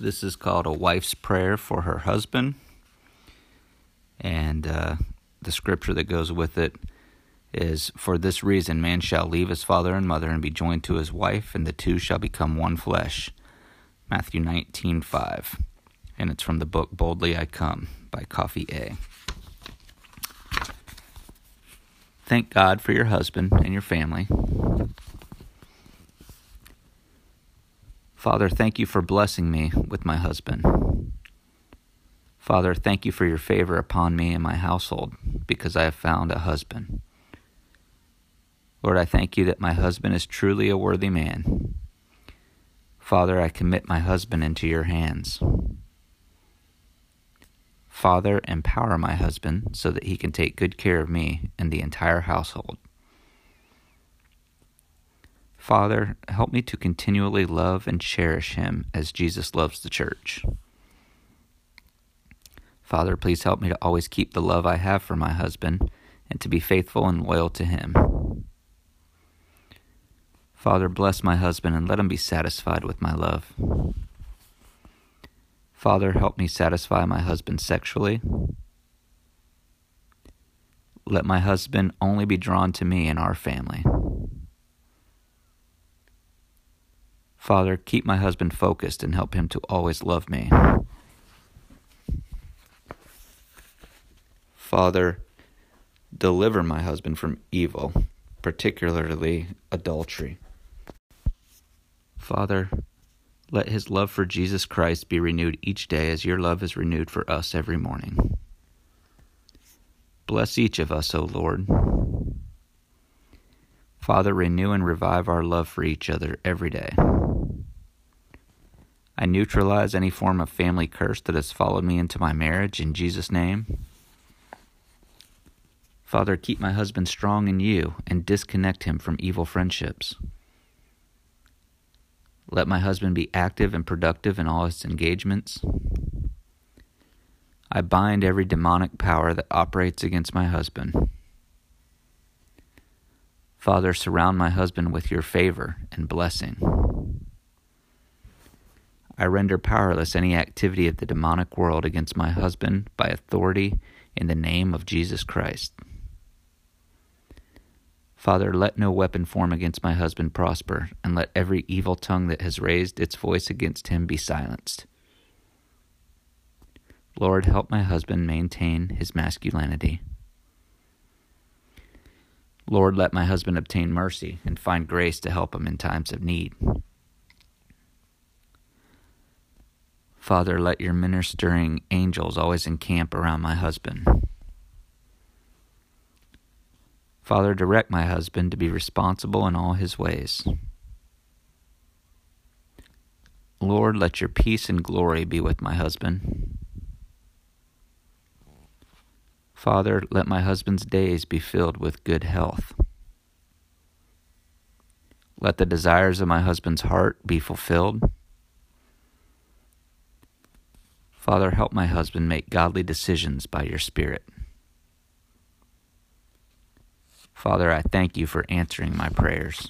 This is called a wife's prayer for her husband. And uh, the scripture that goes with it is For this reason, man shall leave his father and mother and be joined to his wife, and the two shall become one flesh. Matthew 19 5. And it's from the book Boldly I Come by Kofi A. Thank God for your husband and your family. Father, thank you for blessing me with my husband. Father, thank you for your favor upon me and my household because I have found a husband. Lord, I thank you that my husband is truly a worthy man. Father, I commit my husband into your hands. Father, empower my husband so that he can take good care of me and the entire household. Father, help me to continually love and cherish him as Jesus loves the church. Father, please help me to always keep the love I have for my husband and to be faithful and loyal to him. Father, bless my husband and let him be satisfied with my love. Father, help me satisfy my husband sexually. Let my husband only be drawn to me and our family. Father, keep my husband focused and help him to always love me. Father, deliver my husband from evil, particularly adultery. Father, let his love for Jesus Christ be renewed each day as your love is renewed for us every morning. Bless each of us, O Lord. Father, renew and revive our love for each other every day. I neutralize any form of family curse that has followed me into my marriage in Jesus' name. Father, keep my husband strong in you and disconnect him from evil friendships. Let my husband be active and productive in all his engagements. I bind every demonic power that operates against my husband. Father, surround my husband with your favor and blessing. I render powerless any activity of the demonic world against my husband by authority in the name of Jesus Christ. Father, let no weapon form against my husband prosper, and let every evil tongue that has raised its voice against him be silenced. Lord, help my husband maintain his masculinity. Lord, let my husband obtain mercy and find grace to help him in times of need. Father, let your ministering angels always encamp around my husband. Father, direct my husband to be responsible in all his ways. Lord, let your peace and glory be with my husband. Father, let my husband's days be filled with good health. Let the desires of my husband's heart be fulfilled. Father, help my husband make godly decisions by your Spirit. Father, I thank you for answering my prayers.